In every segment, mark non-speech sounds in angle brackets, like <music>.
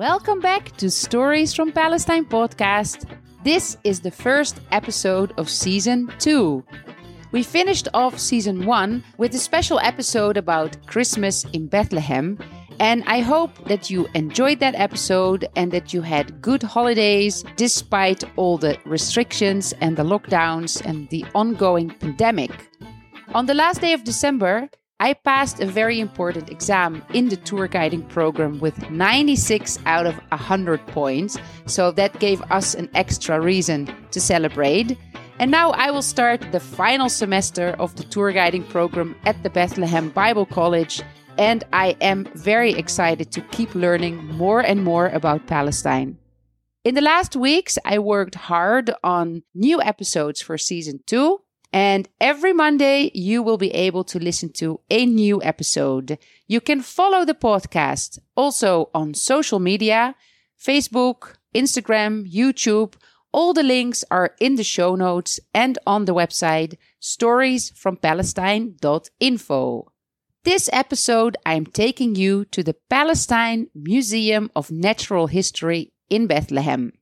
Welcome back to Stories from Palestine podcast. This is the first episode of season two. We finished off season one with a special episode about Christmas in Bethlehem. And I hope that you enjoyed that episode and that you had good holidays despite all the restrictions and the lockdowns and the ongoing pandemic. On the last day of December, I passed a very important exam in the tour guiding program with 96 out of 100 points. So that gave us an extra reason to celebrate. And now I will start the final semester of the tour guiding program at the Bethlehem Bible College. And I am very excited to keep learning more and more about Palestine. In the last weeks, I worked hard on new episodes for season two. And every Monday, you will be able to listen to a new episode. You can follow the podcast also on social media Facebook, Instagram, YouTube all the links are in the show notes and on the website storiesfrompalestine.info. This episode, I am taking you to the Palestine Museum of Natural History in Bethlehem.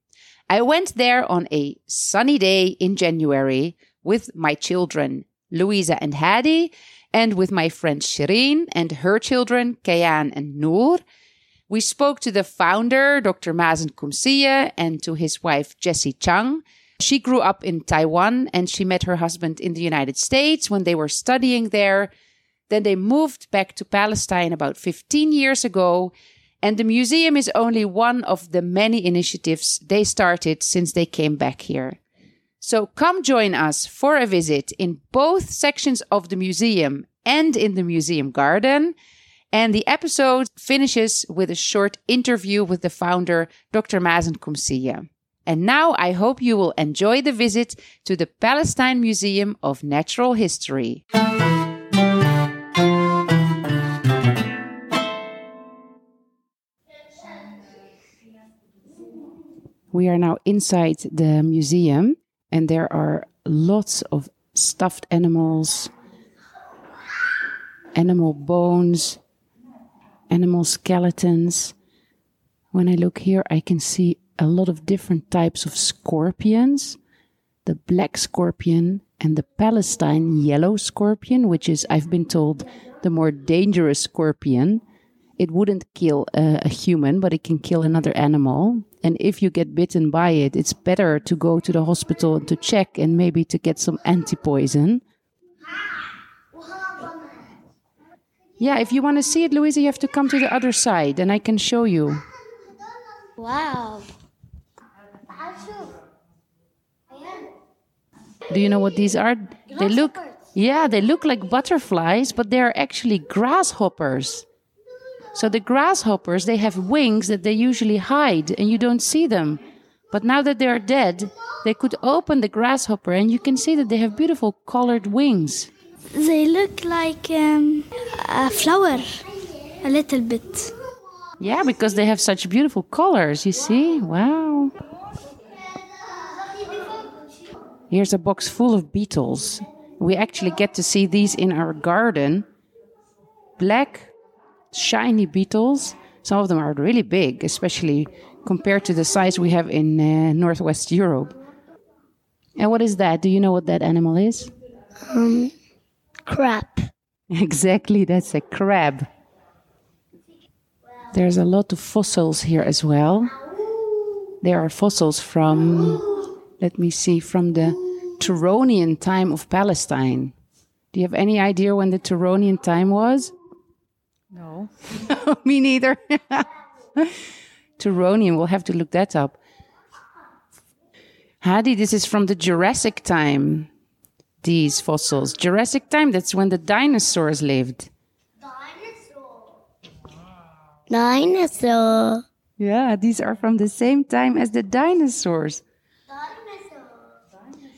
I went there on a sunny day in January with my children, Louisa and Hadi, and with my friend Shireen and her children, Kayan and Noor, we spoke to the founder, Dr. Mazin Qumsiyeh, and to his wife, Jessie Chang. She grew up in Taiwan and she met her husband in the United States when they were studying there. Then they moved back to Palestine about 15 years ago. And the museum is only one of the many initiatives they started since they came back here. So come join us for a visit in both sections of the museum and in the museum garden. And the episode finishes with a short interview with the founder, Dr. Mazin Qumsiyeh. And now I hope you will enjoy the visit to the Palestine Museum of Natural History. We are now inside the museum, and there are lots of stuffed animals, animal bones, animal skeletons. When I look here, I can see a lot of different types of scorpions the black scorpion and the Palestine yellow scorpion, which is, I've been told, the more dangerous scorpion. It wouldn't kill a, a, human, but it can kill another animal. And if you get bitten by it, it's better to go to the hospital and to check and maybe to get some anti poison. Yeah, if you want to see it, Louisa, you have to come to the other side and I can show you. Wow. Do you know what these are? They look Yeah, they look like butterflies, but they are actually grasshoppers. So the grasshoppers, they have wings that they usually hide and you don't see them. But now that they are dead, they could open the grasshopper and you can see that they have beautiful colored wings. They look like um, a flower, a little bit. Yeah, because they have such beautiful colors, you see? Wow. Here's a box full of beetles. We actually get to see these in our garden. Black, shiny beetles. Some of them are really big, especially compared to the size we have in uh, Northwest Europe. And what is that? Do you know what that animal is? Um, crab. <laughs> Exactly, that's a crab. There's a lot of fossils here as well. There are fossils from, let me see, from the Turonian time of Palestine. Do you have any idea when the Turonian time was? No. <laughs> Me neither. <laughs> Turonian, we'll have to look that up. Hadi, this is from the Jurassic time these fossils. Jurassic time, that's when the dinosaurs lived. Dinosaur. Dinosaur. Yeah, these are from the same time as the dinosaurs.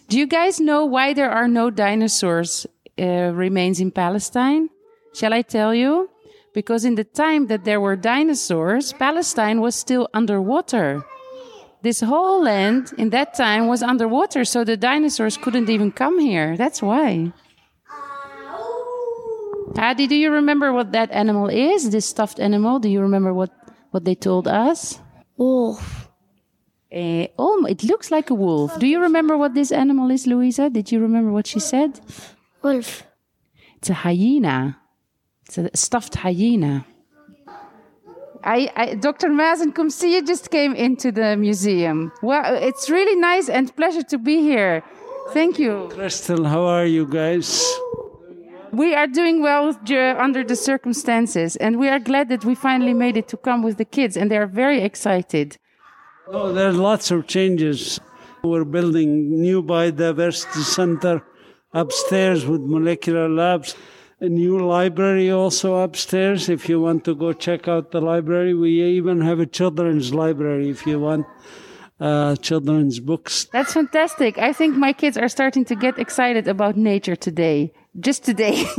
Do you guys know why there are no dinosaurs uh, remains in Palestine? Shall I tell you? Because in the time that there were dinosaurs, Palestine was still underwater this whole land in that time was underwater, so the dinosaurs couldn't even come here. That's why. Hadi, do you remember what that animal is? This stuffed animal? Do you remember what, what they told us? wolf, Uh, oh, it looks like a wolf. Do you remember what this animal is, Louisa? Did you remember what she said? wolf. It's a hyena. It's a stuffed hyena. I, I, Dr. Mazin Qumsiyeh just came into the museum. Well, it's really nice and pleasure to be here. Thank you. Crystal, how are you guys? We are doing well under the circumstances, and we are glad that we finally made it to come with the kids, and they are very excited. Oh, there are lots of changes. We're building new biodiversity center upstairs with molecular labs. A new library also upstairs. If you want to go check out the library, we even have a children's library if you want uh, children's books. That's fantastic. I think my kids are starting to get excited about nature today. Just today. <laughs>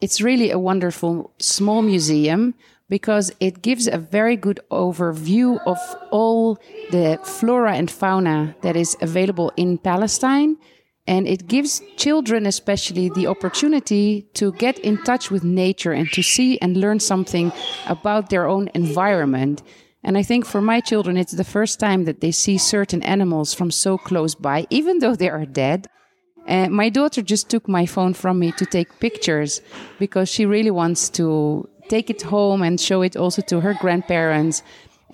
it's really a wonderful small museum because it gives a very good overview of all the flora and fauna that is available in Palestine. And it gives children, especially, the opportunity to get in touch with nature and to see and learn something about their own environment. And I think for my children, it's the first time that they see certain animals from so close by, even though they are dead. My daughter just took my phone from me to take pictures because she really wants to take it home and show it also to her grandparents.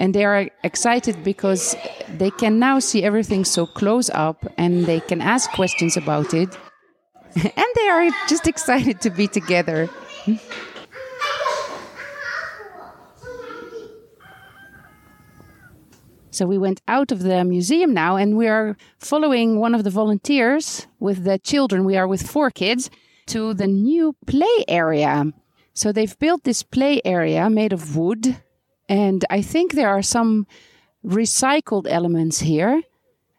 And they are excited because they can now see everything so close up and they can ask questions about it. <laughs> and they are just excited to be together. So we went out of the museum now and we are following one of the volunteers with the children. We are with four kids to the new play area. So they've built this play area made of wood. And I think there are some recycled elements here.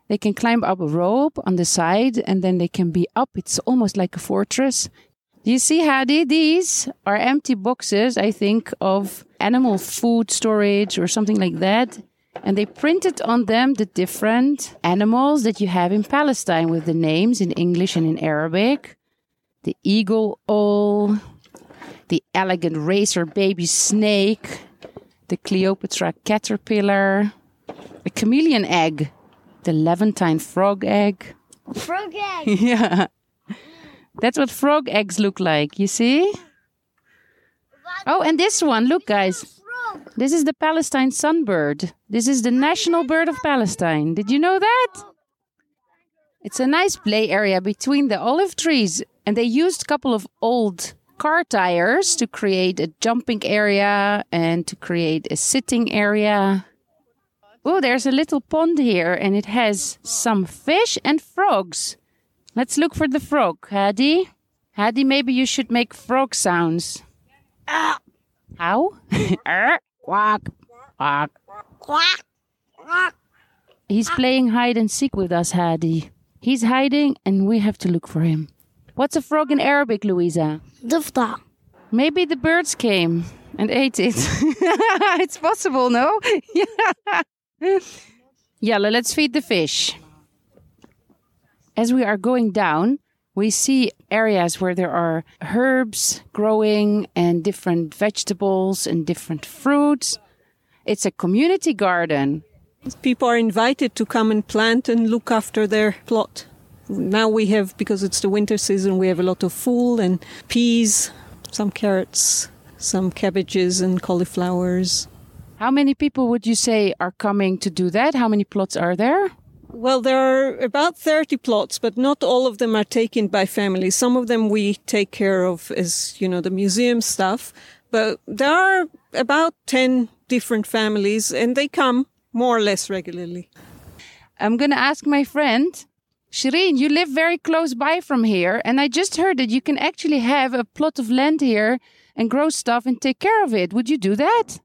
They can climb up a rope on the side and then they can be up. It's almost like a fortress. You see, Hadi? These are empty boxes, I think, of animal food storage or something like that. And they printed on them the different animals that you have in Palestine with the names in English and in Arabic. The eagle owl, the elegant racer baby snake, the Cleopatra caterpillar, the chameleon egg, the Levantine frog egg. Frog egg. <laughs> yeah. That's what frog eggs look like, you see? Oh, and this one, look, guys. This is the Palestine sunbird. This is the national bird of Palestine. Did you know that? It's a nice play area between the olive trees, and they used a couple of old car tires to create a jumping area and to create a sitting area. Oh, there's a little pond here, and it has some fish and frogs. Let's look for the frog, Hadi. Hadi, maybe you should make frog sounds. How? Quack, quack. Quack. Quack. He's playing hide and seek with us, Hadi. He's hiding, and we have to look for him. What's a frog in Arabic, Louisa? ضفدع. Maybe the birds came and ate it. <laughs> it's possible, no? yeah. <laughs> Yalla, let's feed the fish. As we are going down, we see areas where there are herbs growing and different vegetables and different fruits. It's a community garden. People are invited to come and plant and look after their plot. Now we have, because it's the winter season, we have a lot of fool and peas, some carrots, some cabbages and cauliflowers. How many people would you say are coming to do that? How many plots are there? Well, there are about 30 plots, but not all of them are taken by families. Some of them we take care of as, you know, the museum stuff, but there are about 10 different families and they come more or less regularly. I'm going to ask my friend. Shireen, you live very close by from here, and I just heard that you can actually have a plot of land here and grow stuff and take care of it. Would you do that?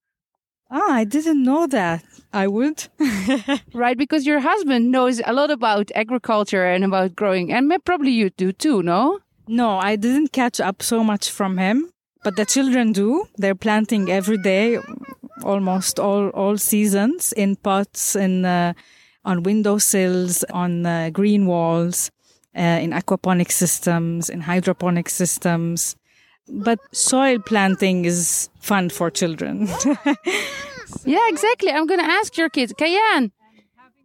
Ah, I didn't know that. I would. <laughs> Right, because your husband knows a lot about agriculture and about growing, and probably you do too, no? no, I didn't catch up so much from him, but the children do. They're planting every day, almost all all seasons in pots in uh, on windowsills, on uh, green walls, uh, in aquaponic systems, in hydroponic systems. But soil planting is fun for children. <laughs> Yeah, exactly. I'm going to ask your kids. Kayan,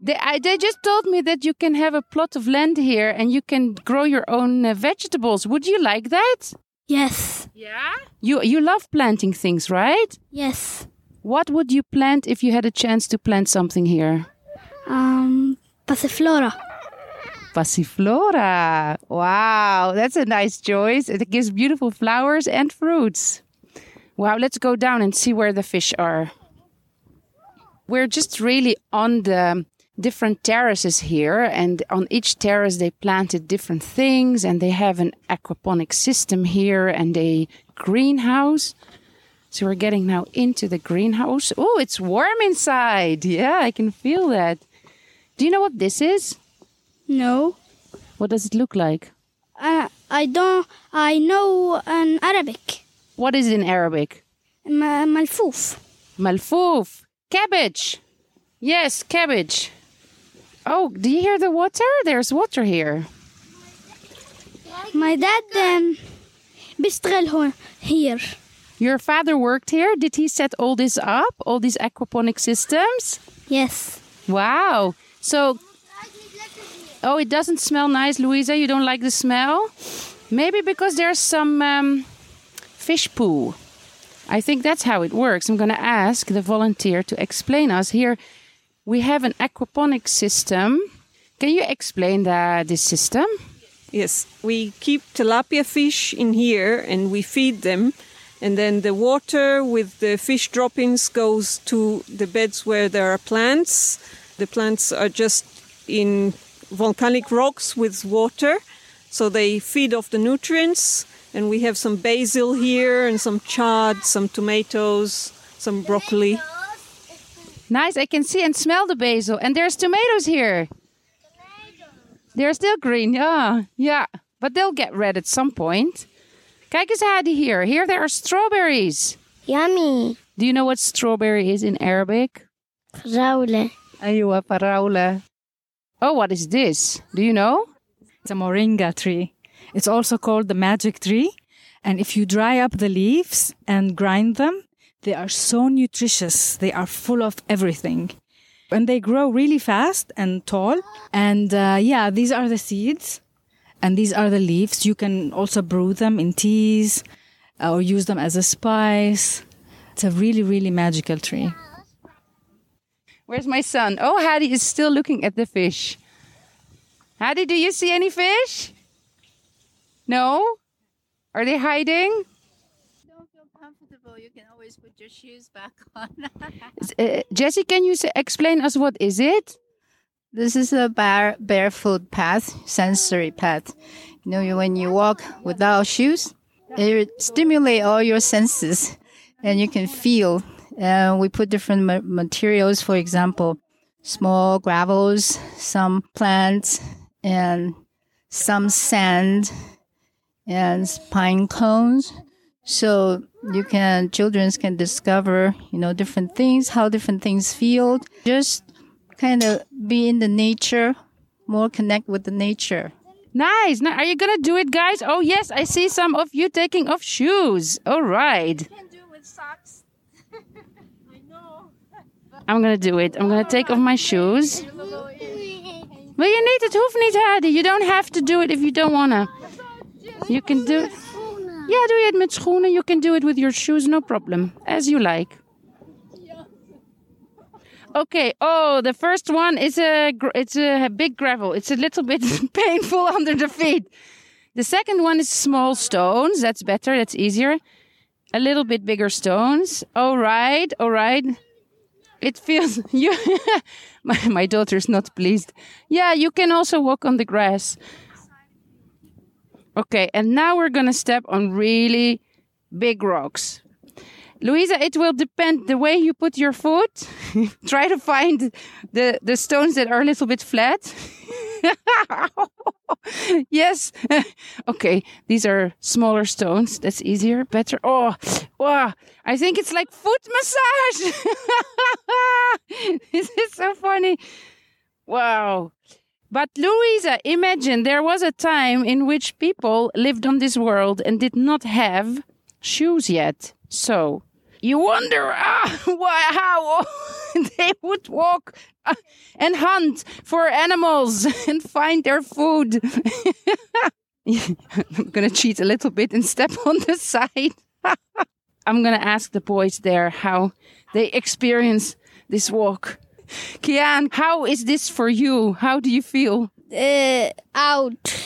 they, I, they just told me that you can have a plot of land here and you can grow your own uh, vegetables. Would you like that? Yes. Yeah. You you love planting things, right? Yes. What would you plant if you had a chance to plant something here? Um, passiflora. Passiflora. Wow, that's a nice choice. It gives beautiful flowers and fruits. Wow, let's go down and see where the fish are. We're just really on the different terraces here, and on each terrace they planted different things, and they have an aquaponic system here and a greenhouse. So we're getting now into the greenhouse. Oh, it's warm inside. Yeah, I can feel that. Do you know what this is? No. What does it look like? Uh, I don't. I know an Arabic. What is it in Arabic? Ma- malfouf. Malfouf. Cabbage. Yes, cabbage. Oh, do you hear the water? There's water here. My dad um, بيشتغل هون here. Your father worked here. Did he set all this up? All these aquaponic systems? Yes. Wow. So, oh, it doesn't smell nice, Louisa. You don't like the smell? Maybe because there's some um, fish poo. I think that's how it works. I'm going to ask the volunteer to explain us. Here, we have an aquaponic system. Can you explain the, this system? Yes, we keep tilapia fish in here and we feed them. And then the water with the fish droppings goes to the beds where there are plants. The plants are just in volcanic rocks with water, so they feed off the nutrients. And we have some basil here, and some chard, some tomatoes, some broccoli. Nice, I can see and smell the basil. And there's tomatoes here. They're still green, yeah, yeah. But they'll get red at some point. Kijk eens, here. Here there are strawberries. Yummy. Do you know what strawberry is in Arabic? Fraule. Aywa paraula. Oh, what is this? Do you know? It's a moringa tree. It's also called the magic tree. And if you dry up the leaves and grind them, they are so nutritious. They are full of everything. And they grow really fast and tall. And uh, yeah, these are the seeds. And these are the leaves. You can also brew them in teas uh, or use them as a spice. It's a really, really magical tree. Where's my son? Oh, Hadi is still looking at the fish. Hadi, do you see any fish? No? Are they hiding? don't feel comfortable, you can always put your shoes back on. <laughs> Uh, Jessie, can you explain us what is it? this is a bare, barefoot path, sensory path. You know, when you walk without shoes, it stimulate all your senses, and you can feel. And we put different ma- materials, for example, small gravels, some plants, and some sand, and pine cones. So you can children can discover, you know, different things, how different things feel. Just kind of be in the nature, more connect with the nature. Nice. Now, are you gonna do it, guys? Oh yes, I see some of you taking off shoes. All right. I'm gonna do it. I'm gonna take off my shoes. Well, you need het hoeft niet, Hadi. You don't have to do it if you don't wanna. You can do it. Doe je het met schoenen. You can do it with your shoes, no problem. As you like. Okay. Oh, the first one is a it's a big gravel. It's a little bit <laughs> painful under the feet. The second one is small stones. That's better. That's easier. A little bit bigger stones. All right. All right. It feels <laughs> you. my my daughter's not pleased. Yeah, you can also walk on the grass. Okay, and now we're gonna step on really big rocks. Louisa, it will depend the way you put your foot. <laughs> Try to find the, the stones that are a little bit flat. <laughs> <laughs> yes. <laughs> okay, these are smaller stones. That's easier, better. Oh, wow. I think it's like foot massage. <laughs> this is so funny. Wow. But Louisa, imagine there was a time in which people lived on this world and did not have shoes yet. So, You wonder ah, why, how they would walk <laughs> and hunt for animals <laughs> and find their food. <laughs> I'm going to cheat a little bit and step on the side. I'm going to ask the boys there how they experience this walk. Kayan, how is this for you? How do you feel? Uh, out.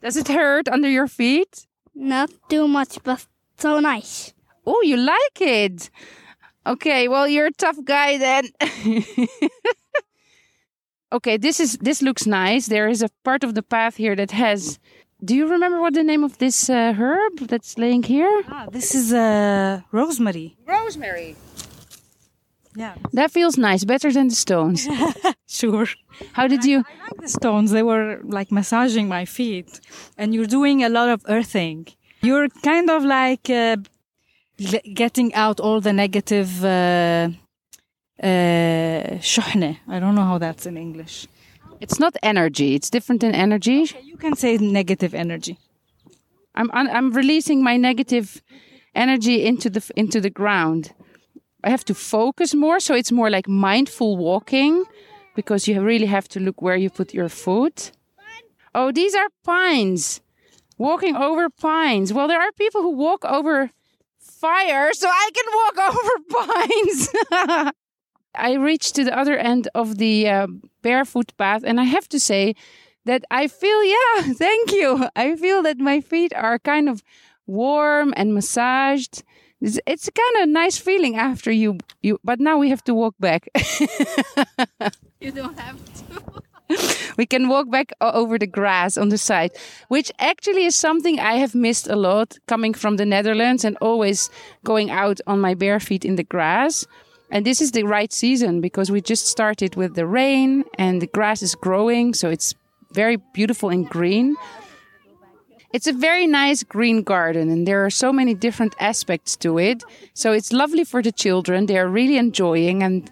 Does it hurt under your feet? Not too much, but so nice. Oh, you like it. Okay, well, you're a tough guy then. <laughs> okay, this is this looks nice. There is a part of the path here that has do you remember what the name of this uh, herb that's laying here? Ah, this is uh, rosemary. Rosemary. Yeah, That feels nice, better than the stones. <laughs> sure. How did you? I like the stones. They were like massaging my feet, and you're doing a lot of earthing. You're kind of like uh, getting out all the negative. Uh, uh, شحنة. I don't know how that's in English. It's not energy. It's different than energy. You can say negative energy. I'm I'm I'm releasing my negative energy into the into the ground. I have to focus more, so it's more like mindful walking, because you really have to look where you put your foot. Oh, these are pines. Walking over pines. Well, there are people who walk over fire, so I can walk <laughs> over pines. I reached to the other end of the uh, barefoot path, and I have to say that I feel, yeah, <laughs> thank you. I feel that my feet are kind of warm and massaged. It's, it's a kind of nice feeling after you, you. But now we have to walk back. <laughs> You don't have to. <laughs> we can walk back over the grass on the side, which actually is something I have missed a lot coming from the Netherlands and always going out on my bare feet in the grass. And this is the right season because we just started with the rain and the grass is growing, so it's very beautiful and green. It's a very nice green garden, and there are so many different aspects to it. So it's lovely for the children. They are really enjoying and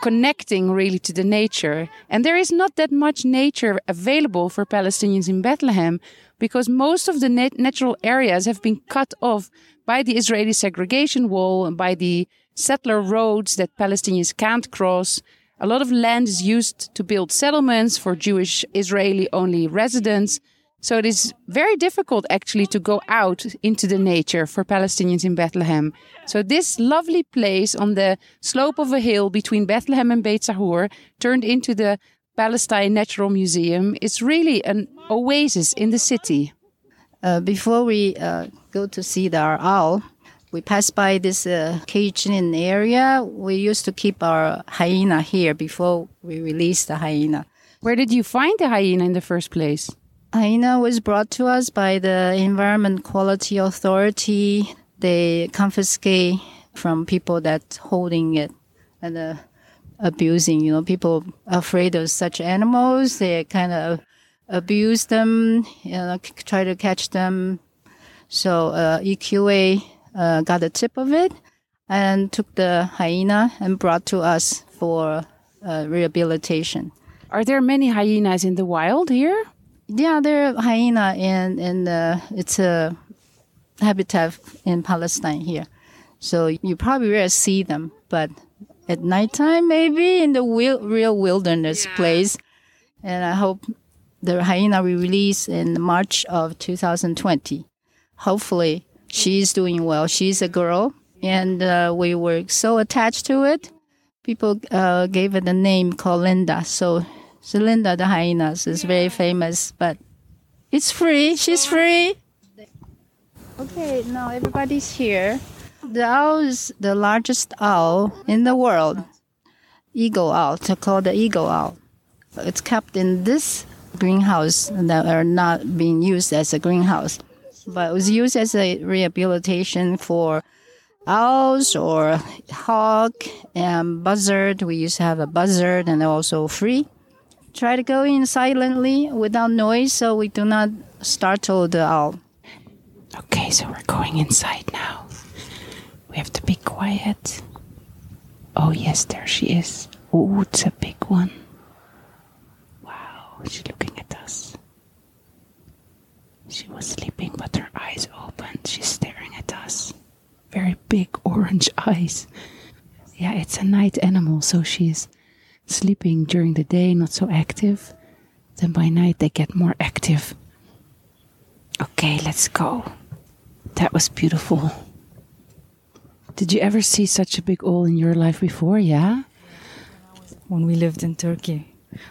connecting really to the nature. And there is not that much nature available for Palestinians in Bethlehem because most of the nat- natural areas have been cut off by the Israeli segregation wall and by the settler roads that Palestinians can't cross. A lot of land is used to build settlements for Jewish Israeli only residents. So it is very difficult actually to go out into the nature for Palestinians in Bethlehem. So this lovely place on the slope of a hill between Bethlehem and Beit Sahur turned into the Palestine Natural Museum is really an oasis in the city. Uh, before we uh, go to see the owl, we pass by this uh, caged-in area. We used to keep our hyena here before we released the hyena. Where did you find the hyena in the first place? Hyena was brought to us by the Environment Quality Authority. They confiscate from people that holding it and uh, abusing. You know, people afraid of such animals. They kind of abuse them. You know, try to catch them. So uh, EQA uh, got a tip of it and took the hyena and brought to us for uh, rehabilitation. Are there many hyenas in the wild here? Yeah, there are hyena in in the it's a habitat in Palestine here, so you probably rarely see them. But at nighttime, maybe in the wil- real wilderness place, and I hope the hyena will release in March of 2020. Hopefully, she's doing well. She's a girl, and uh, we were so attached to it. People uh, gave it a name called Linda. So, so Linda the hyenas is very famous, but it's free. She's free. Okay, now everybody's here. The owl is the largest owl in the world. Eagle owl, called the eagle owl. It's kept in this greenhouse that are not being used as a greenhouse, but it was used as a rehabilitation for owls or hawk and buzzard. We used to have a buzzard and also free. Try to go in silently without noise so we do not startle the owl. Okay, so we're going inside now. We have to be quiet. Oh, yes, there she is. Oh, it's a big one. Wow, she's looking at us. She was sleeping, but her eyes opened. She's staring at us. very big orange <laughs> eyes. Yeah, it's a night animal, so she's sleeping during the day, not so active. Then by night they get more active. Okay, let's go. That was beautiful. Did you ever see such a big owl in your life before? Yeah? when we lived in Turkey.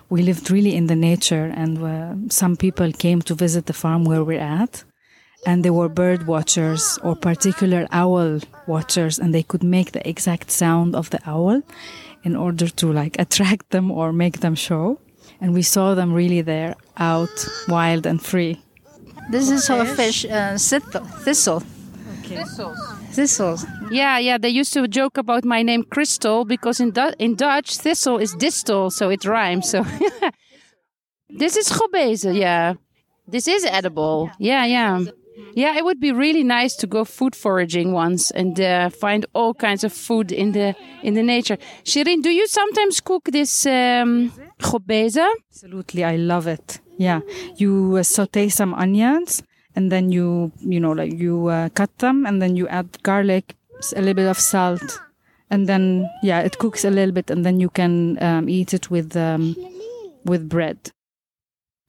We lived really in the nature, and uh, some people came to visit the farm where we're at, and they were bird watchers or particular owl watchers, and they could make the exact sound of the owl in order to like attract them or make them show. And we saw them really there, out, wild and free. This is our fish, uh, thistle. Thistle. Thistles. Yeah, yeah. They used to joke about my name Crystal because in du- in Dutch thistle is distal, so it rhymes. So <laughs> this is gobese. Yeah, this is edible. Yeah, yeah, yeah. It would be really nice to go food foraging once and uh, find all kinds of food in the in the nature. Shireen, do you sometimes cook this um, gobese? Absolutely, I love it. Yeah, you uh, saute some onions and then you you know like you uh, cut them and then you add garlic, a little bit of salt, and then yeah, it cooks a little bit and then you can um, eat it with um, with bread.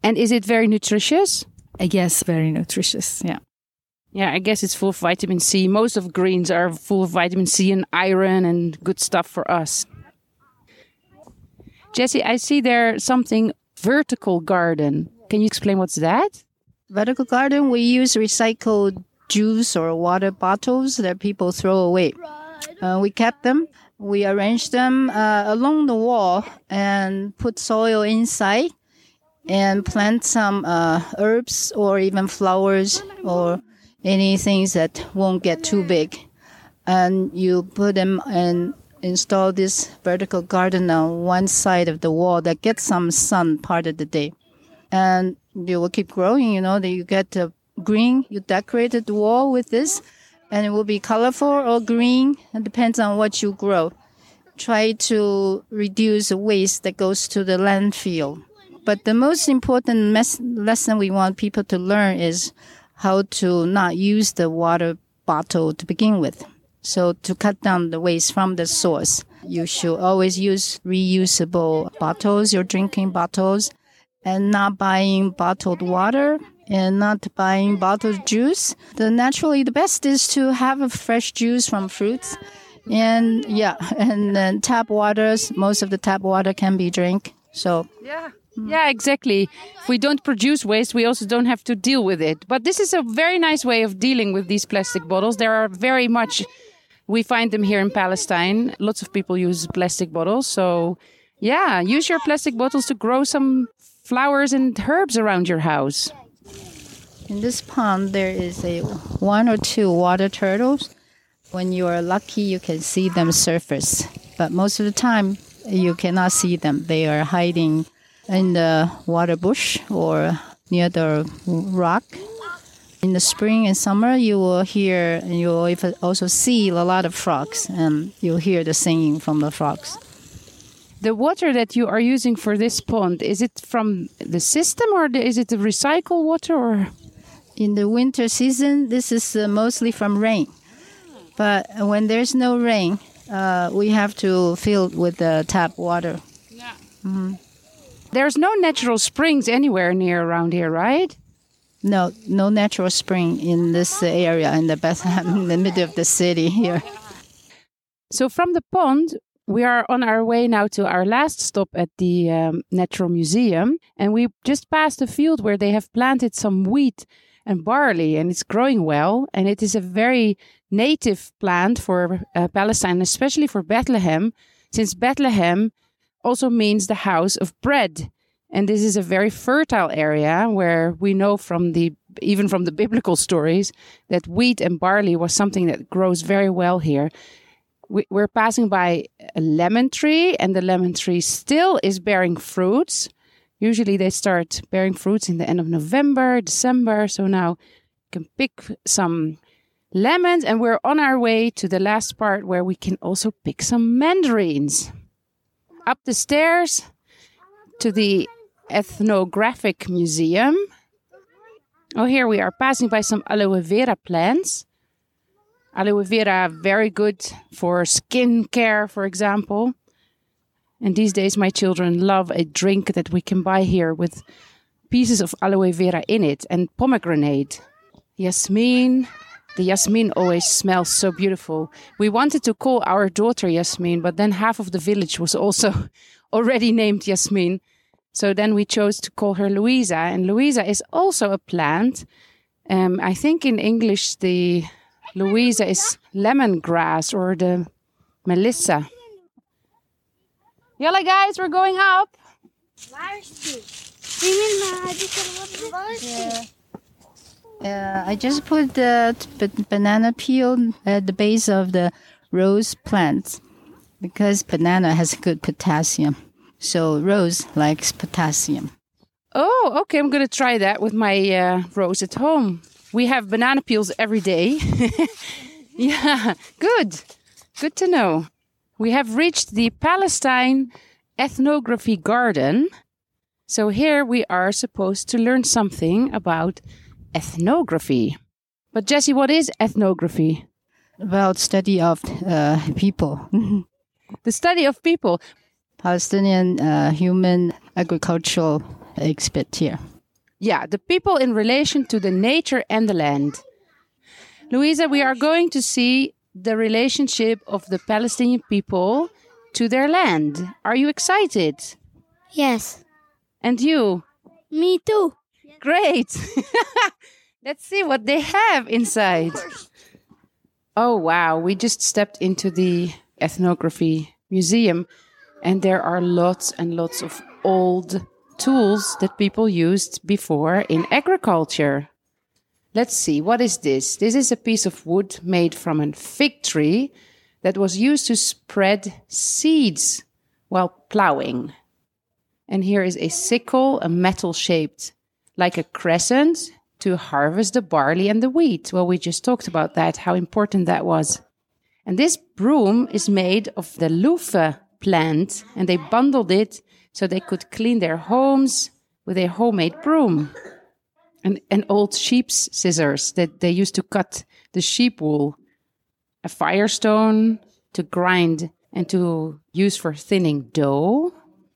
And is it very nutritious? I guess very nutritious. Yeah. Yeah, I guess it's full of vitamin C. Most of greens are full of vitamin C and iron and good stuff for us. Jessie, I see there something vertical garden. Can you explain what's that? Vertical garden, we use recycled juice or water bottles that people throw away. Uh, we kept them. We arranged them uh, along the wall and put soil inside and plant some uh, herbs or even flowers or any things that won't get too big. And you put them and install this vertical garden on one side of the wall that gets some sun part of the day and you will keep growing. You know that you get the green. You decorated the wall with this, and it will be colorful or green. It depends on what you grow. Try to reduce the waste that goes to the landfill. But the most important mes- lesson we want people to learn is how to not use the water bottle to begin with. So to cut down the waste from the source, you should always use reusable bottles, your drinking bottles, and not buying bottled water and not buying bottled juice. The naturally the best is to have a fresh juice from fruits. And yeah, <laughs> and then tap waters, most of the tap water can be drink. So Yeah, Mm. exactly. If we don't produce waste, we also don't have to deal with it. But this is a very nice way of dealing with these plastic bottles. There are very much, we find them here in Palestine. Lots of people use plastic bottles. So, yeah, use your plastic bottles to grow some flowers and herbs around your house. in this pond there is a one or two water turtles. When you are lucky you can see them surface. But most of the time you cannot see them. They are hiding in the water bush or near the rock. In the spring and summer, you will hear and you will also see a lot of frogs, and you'll hear the singing from the frogs. The water that you are using for this pond, is it from the system or is it the recycled water or? In the winter season, this is uh, mostly from rain. But when there's no rain, uh, we have to fill it with the tap water. There's no natural springs anywhere near around here, right? No, no natural spring in this area in the Bethlehem, in the middle of the city here. So from the pond, we are on our way now to our last stop at the um, Natural Museum, and we just passed a field where they have planted some wheat and barley, and it's growing well. And it is a very native plant for uh, Palestine, especially for Bethlehem, since Bethlehem also means the house of bread. And this is a very fertile area where we know from the even from the biblical stories that wheat and barley was something that grows very well here we, we're passing by a lemon tree, and the lemon tree still is bearing fruits. Usually, they start bearing fruits in the end of November, December. So now you can pick some lemons, and we're on our way to the last part where we can also pick some mandarins. Up the stairs to the Ethnographic Museum. Oh, here we are passing by some aloe vera plants. Aloe vera, very good for skin care, for example. And these days, my children love a drink that we can buy here with pieces of aloe vera in it and pomegranate. Yasmin, the Yasmin always smells so beautiful. We wanted to call our daughter Yasmin, but then half of the village was also <laughs> already named Yasmin. So then we chose to call her Louisa. And Louisa is also a plant. Um, I think in English, the Louisa is lemongrass or the Melissa. Yalla, guys, we're going up. Uh, I just put the banana peel at the base of the rose plant because banana has good potassium. So rose likes potassium. Oh, okay. I'm going to try that with my uh, rose at home. We have banana peels every day. <laughs> yeah, good. Good to know. We have reached the Palestine Ethnography Garden. So here we are supposed to learn something about ethnography. But Jessie, what is ethnography? Well, study of uh, people, <laughs> The study of people. Palestinian uh, human agricultural expert here. Yeah, the people in relation to the nature and the land. Louisa, we are going to see the relationship of the Palestinian people to their land. Are you excited? Yes. And you? Me too. Great. <laughs> Let's see what they have inside. Oh, wow. We just stepped into the ethnography museum, and there are lots and lots of old tools that people used before in agriculture. Let's see, what is this? This is a piece of wood made from a fig tree that was used to spread seeds while plowing. And here is a sickle, a metal shaped like a crescent to harvest the barley and the wheat. Well, we just talked about that, how important that was. And this broom is made of the loofah plant, and they bundled it so they could clean their homes with a homemade broom. And, and old sheep's scissors that they used to cut the sheep wool. A firestone to grind and to use for thinning dough.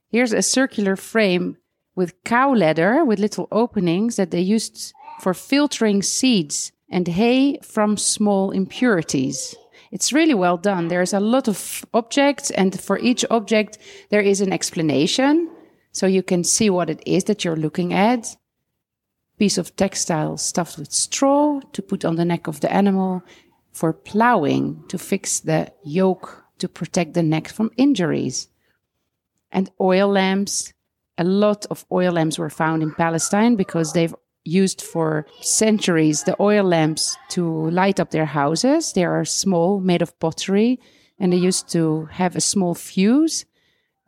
Here's a circular frame with cow leather with little openings that they used for filtering seeds and hay from small impurities. It's really well done. There's a lot of objects, and for each object, there is an explanation. So you can see what it is that you're looking at. Piece of textile stuffed with straw to put on the neck of the animal for plowing to fix the yoke to protect the neck from injuries. And oil lamps. A lot of oil lamps were found in Palestine because they've used for centuries the oil lamps to light up their houses. They are small, made of pottery, and they used to have a small fuse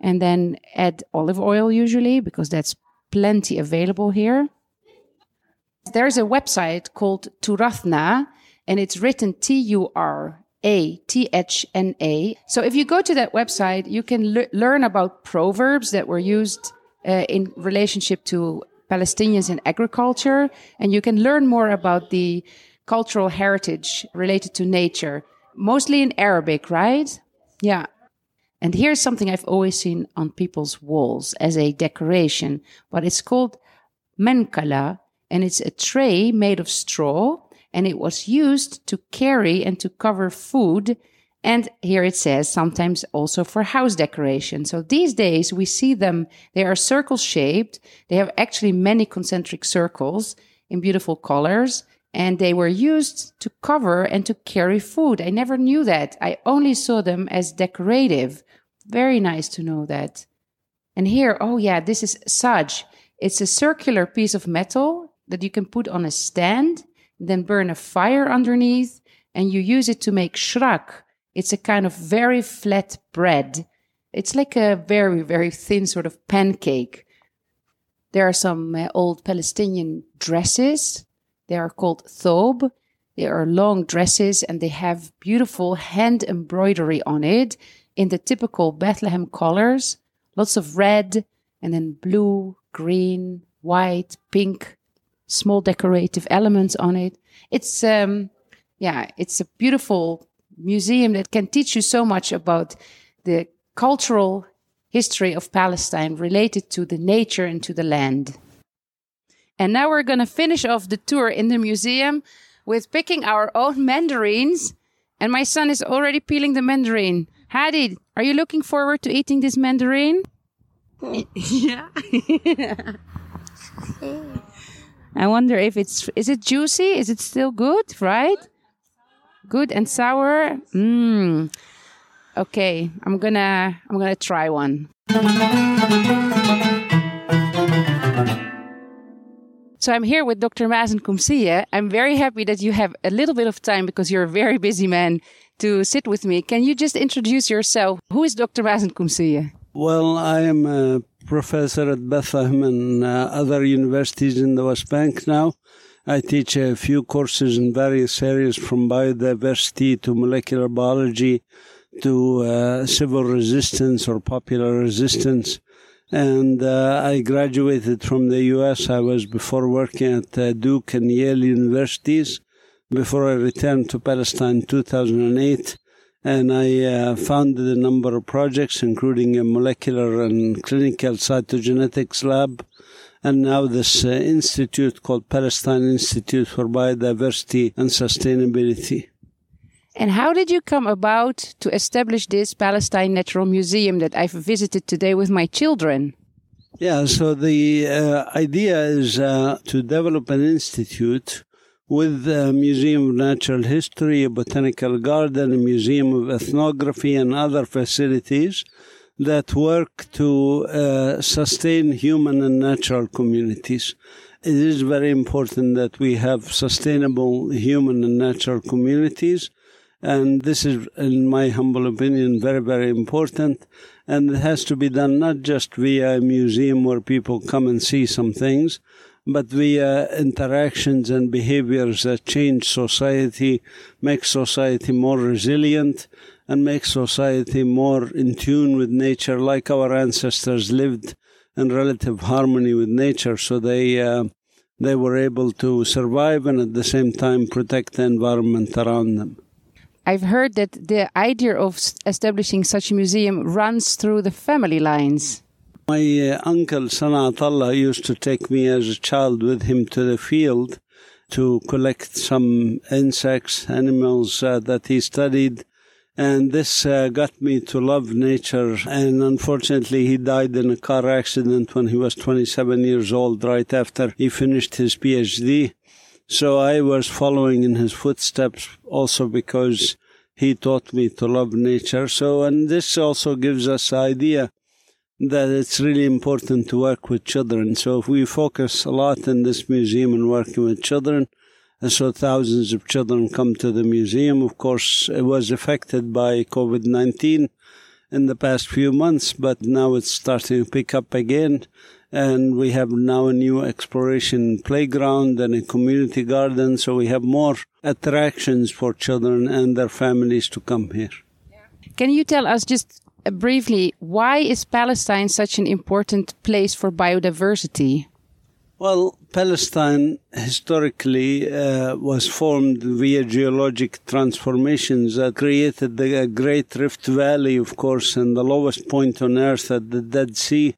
and then add olive oil usually because that's plenty available here. There's a website called Turathna and it's written T U R A T H N A. So if you go to that website, you can le- learn about proverbs that were used uh, in relationship to Palestinians in agriculture, and you can learn more about the cultural heritage related to nature, mostly in Arabic, right? Yeah. And here's something I've always seen on people's walls as a decoration, but it's called menkala, and it's a tray made of straw, and it was used to carry and to cover food. And here it says sometimes also for house decoration. So these days we see them, they are circle shaped. They have actually many concentric circles in beautiful colors. And they were used to cover and to carry food. I never knew that. I only saw them as decorative. Very nice to know that. And here, oh yeah, this is saj. It's a circular piece of metal that you can put on a stand, then burn a fire underneath, and you use it to make shrak. It's a kind of very flat bread. It's like a very, very thin sort of pancake. There are some uh, old Palestinian dresses. They are called thobe. They are long dresses and they have beautiful hand embroidery on it in the typical Bethlehem colors. Lots of red and then blue, green, white, pink, small decorative elements on it. It's um, yeah, it's a beautiful museum that can teach you so much about the cultural history of Palestine related to the nature and to the land. And now we're going to finish off the tour in the museum with picking our own mandarins. And my son is already peeling the mandarin. Hadi, are you looking forward to eating this mandarin? <laughs> yeah. <laughs> I wonder if it's is it juicy? Is it still good? Right? Good and sour. Mmm. Okay, I'm gonna I'm gonna try one. So I'm here with Dr. Mazin Qumsiyeh. I'm very happy that you have a little bit of time because you're a very busy man to sit with me. Can you just introduce yourself? Who is Dr. Mazin Qumsiyeh? Well, I am a professor at Bethlehem and uh, other universities in the West Bank now. I teach a few courses in various areas from biodiversity to molecular biology to uh, civil resistance or popular resistance. And uh, I graduated from the US. I was before working at uh, Duke and Yale universities before I returned to Palestine in 2008. And I uh, founded a number of projects, including a molecular and clinical cytogenetics lab, and now this uh, institute called Palestine Institute for Biodiversity and Sustainability. And how did you come about to establish this Palestine Natural Museum that I've visited today with my children? Yeah, so the uh, idea is uh, to develop an institute with a Museum of Natural History, a botanical garden, a museum of ethnography, and other facilities that work to uh, sustain human and natural communities. It is very important that we have sustainable human and natural communities. And this is, in my humble opinion, very, very important. And it has to be done not just via a museum where people come and see some things, but via interactions and behaviors that change society, make society more resilient, and make society more in tune with nature, like our ancestors lived in relative harmony with nature. So they uh, they were able to survive and at the same time protect the environment around them. I've heard that the idea of establishing such a museum runs through the family lines. My uh, uncle Sanat Allah used to take me as a child with him to the field to collect some insects, animals uh, that he studied. And this uh, got me to love nature. And unfortunately, he died in a car accident when he was 27 years old, right after he finished his PhD. So I was following in his footsteps also because he taught me to love nature. So, and this also gives us idea that it's really important to work with children. So if we focus a lot in this museum and working with children, and so thousands of children come to the museum. Of course, it was affected by COVID 19 in the past few months, but now it's starting to pick up again. And we have now a new exploration playground and a community garden. So we have more attractions for children and their families to come here. Can you tell us just briefly, why is Palestine such an important place for biodiversity? Well, Palestine historically uh, was formed via geologic transformations that created the Great Rift Valley, of course, and the lowest point on earth at the Dead Sea,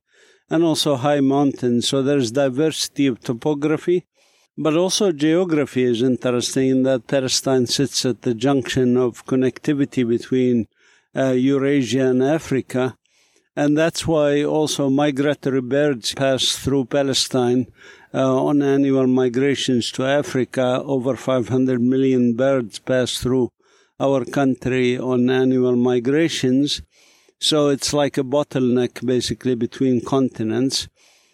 and also high mountains. So there's diversity of topography, but also geography is interesting in that Palestine sits at the junction of connectivity between uh, Eurasia and Africa. And that's why also migratory birds pass through Palestine uh, on annual migrations to Africa. Over 500 million birds pass through our country on annual migrations. So it's like a bottleneck basically between continents.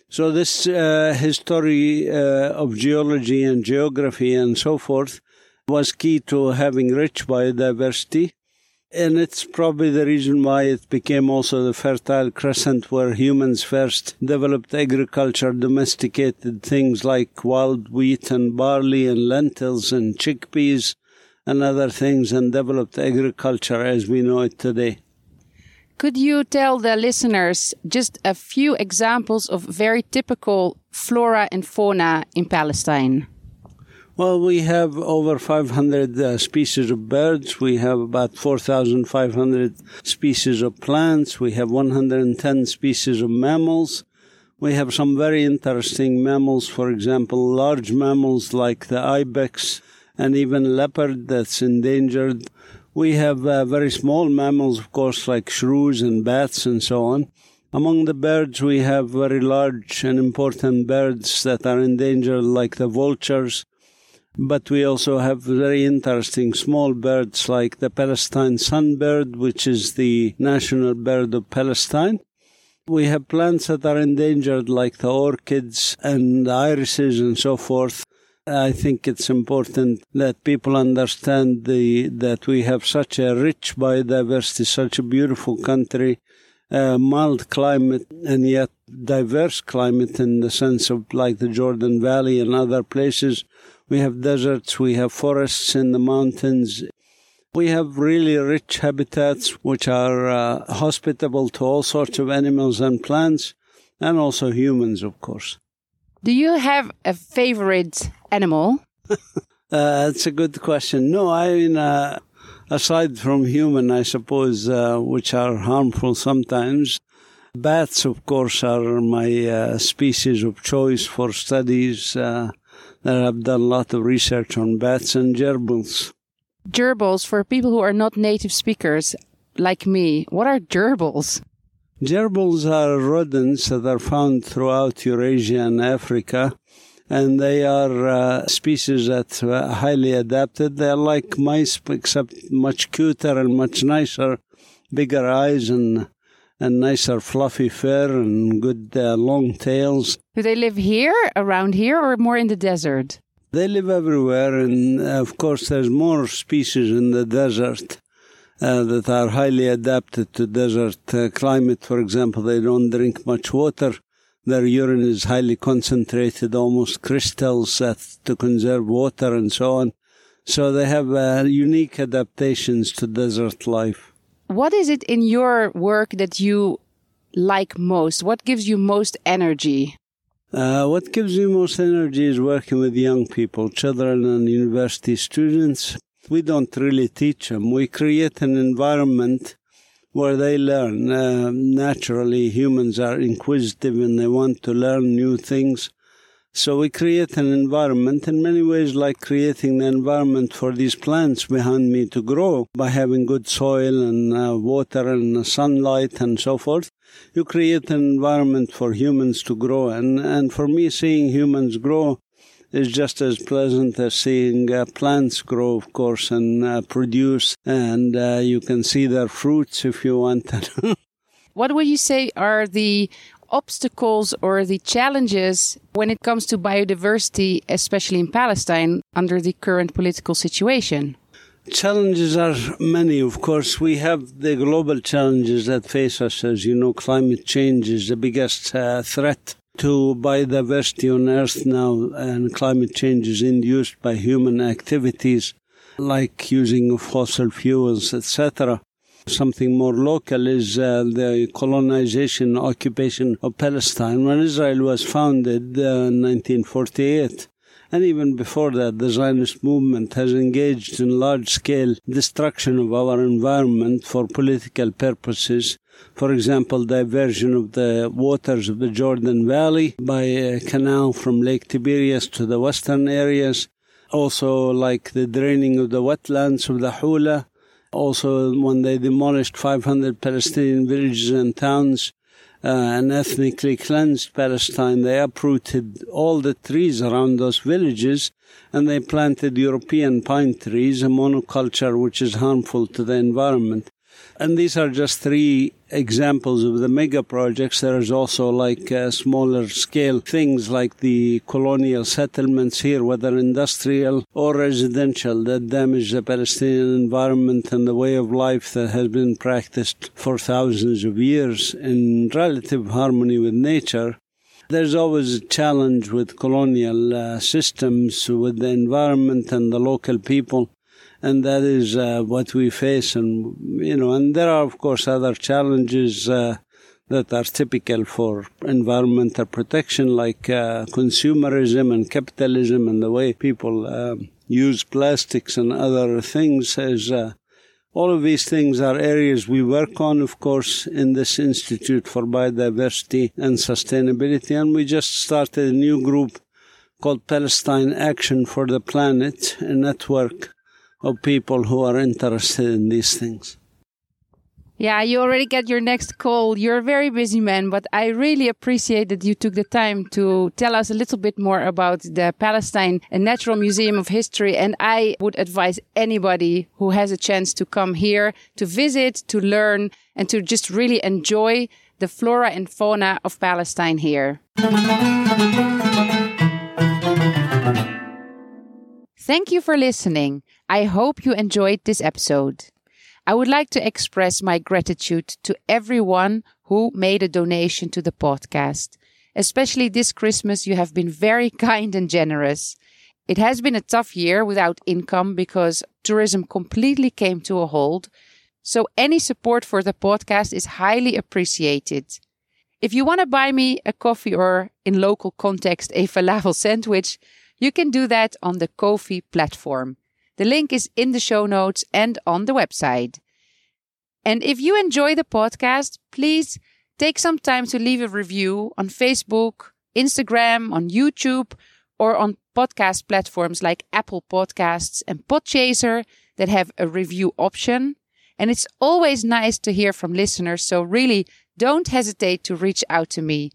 So this uh, history uh, of geology and geography and so forth was key to having rich biodiversity and it's probably the reason why it became also the Fertile Crescent where humans first developed agriculture, domesticated things like wild wheat and barley and lentils and chickpeas and other things, and developed agriculture as we know it today. Could you tell the listeners just a few examples of very typical flora and fauna in Palestine? Well, we have over 500 uh, species of birds. We have about 4,500 species of plants. We have 110 species of mammals. We have some very interesting mammals, for example, large mammals like the ibex and even leopard that's endangered. We have uh, very small mammals, of course, like shrews and bats and so on. Among the birds, we have very large and important birds that are endangered, like the vultures. But we also have very interesting small birds like the Palestine sunbird, which is the national bird of Palestine. We have plants that are endangered, like the orchids and the irises and so forth. I think it's important that people understand the, that we have such a rich biodiversity, such a beautiful country, a mild climate, and yet diverse climate in the sense of like the Jordan Valley and other places. We have deserts, we have forests in the mountains. We have really rich habitats which are uh, hospitable to all sorts of animals and plants, and also humans, of course. Do you have a favorite animal? <laughs> uh, that's a good question. No, I mean, uh, aside from human, I suppose, uh, which are harmful sometimes, bats, of course, are my uh, species of choice for studies. That I've done a lot of research on bats and gerbils. Gerbils, for people who are not native speakers like me, what are gerbils? Gerbils are rodents that are found throughout Eurasia and Africa, and they are uh, species that are highly adapted. They're like mice, except much cuter and much nicer, bigger eyes and and nicer fluffy fur and good uh, long tails. Do they live here, around here, or more in the desert? They live everywhere, and uh, of course, there's more species in the desert uh, that are highly adapted to desert uh, climate. For example, they don't drink much water. Their urine is highly concentrated, almost crystals to conserve water and so on. So they have uh, unique adaptations to desert life. What is it in your work that you like most? What gives you most energy? Uh, what gives me most energy is working with young people, children and university students we don't really teach them. We create an environment where they learn. Uh, naturally, humans are inquisitive and they want to learn new things. So we create an environment in many ways like creating the environment for these plants behind me to grow by having good soil and uh, water and sunlight and so forth. You create an environment for humans to grow. And, and for me, seeing humans grow is just as pleasant as seeing uh, plants grow, of course, and uh, produce, and uh, you can see their fruits if you want. <laughs> what would you say are the obstacles or the challenges when it comes to biodiversity, especially in Palestine, under the current political situation? Challenges are many, of course. We have the global challenges that face us. As you know, climate change is the biggest uh, threat to biodiversity on Earth now, and climate change is induced by human activities like using fossil fuels, etc. Something more local is uh, the colonization, occupation of Palestine. When Israel was founded uh, in 1948, and even before that, the Zionist movement has engaged in large scale destruction of our environment for political purposes for example, diversion of the waters of the Jordan Valley by a canal from Lake Tiberias to the western areas. Also, like the draining of the wetlands of the Hula. Also, when they demolished 500 Palestinian villages and towns uh, and ethnically cleansed Palestine, they uprooted all the trees around those villages and they planted European pine trees, a monoculture which is harmful to the environment. And these are just three examples of the mega projects. There is also like uh, smaller scale things like the colonial settlements here, whether industrial or residential, that damage the Palestinian environment and the way of life that has been practiced for thousands of years in relative harmony with nature. There's always a challenge with colonial uh, systems, with the environment and the local people and that is uh, what we face. And you know, and there are of course other challenges. Uh, that are typical for environmental protection, like uh, consumerism and capitalism, and the way people um, use plastics and other things. Is uh, all of these things are areas we work on, of course, in this Institute for Biodiversity and Sustainability, and we just started a new group called Palestine Action for the Planet, a network of people who are interested in these things. Yeah, you already get your next call. You're a very busy man, but I really appreciate that you took the time to tell us a little bit more about the Palestine Natural Museum of History. And I would advise anybody who has a chance to come here to visit, to learn, and to just really enjoy the flora and fauna of Palestine here. Thank you for listening. I hope you enjoyed this episode. I would like to express my gratitude to everyone who made a donation to the podcast. Especially this Christmas, you have been very <laughs> kind and generous. It has been a tough year without income because tourism completely came to a halt. So any support for the podcast is highly appreciated. If you want to buy me a coffee or in local context, a falafel sandwich, you can do that on the Ko-fi platform. The link is in the show notes and on the website. And if you enjoy the podcast, please take some time to leave a review on Facebook, Instagram, on YouTube, or on podcast platforms like Apple Podcasts and Podchaser that have a review option. And it's always nice to hear from listeners. So really don't hesitate to reach out to me.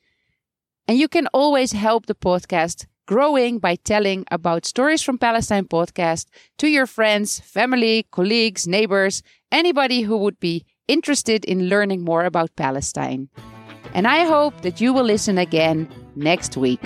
And you can always help the podcast growing by telling about Stories from Palestine podcast to your friends, family, colleagues, neighbors, anybody who would be interested in learning more about Palestine. And I hope that you will listen again next week.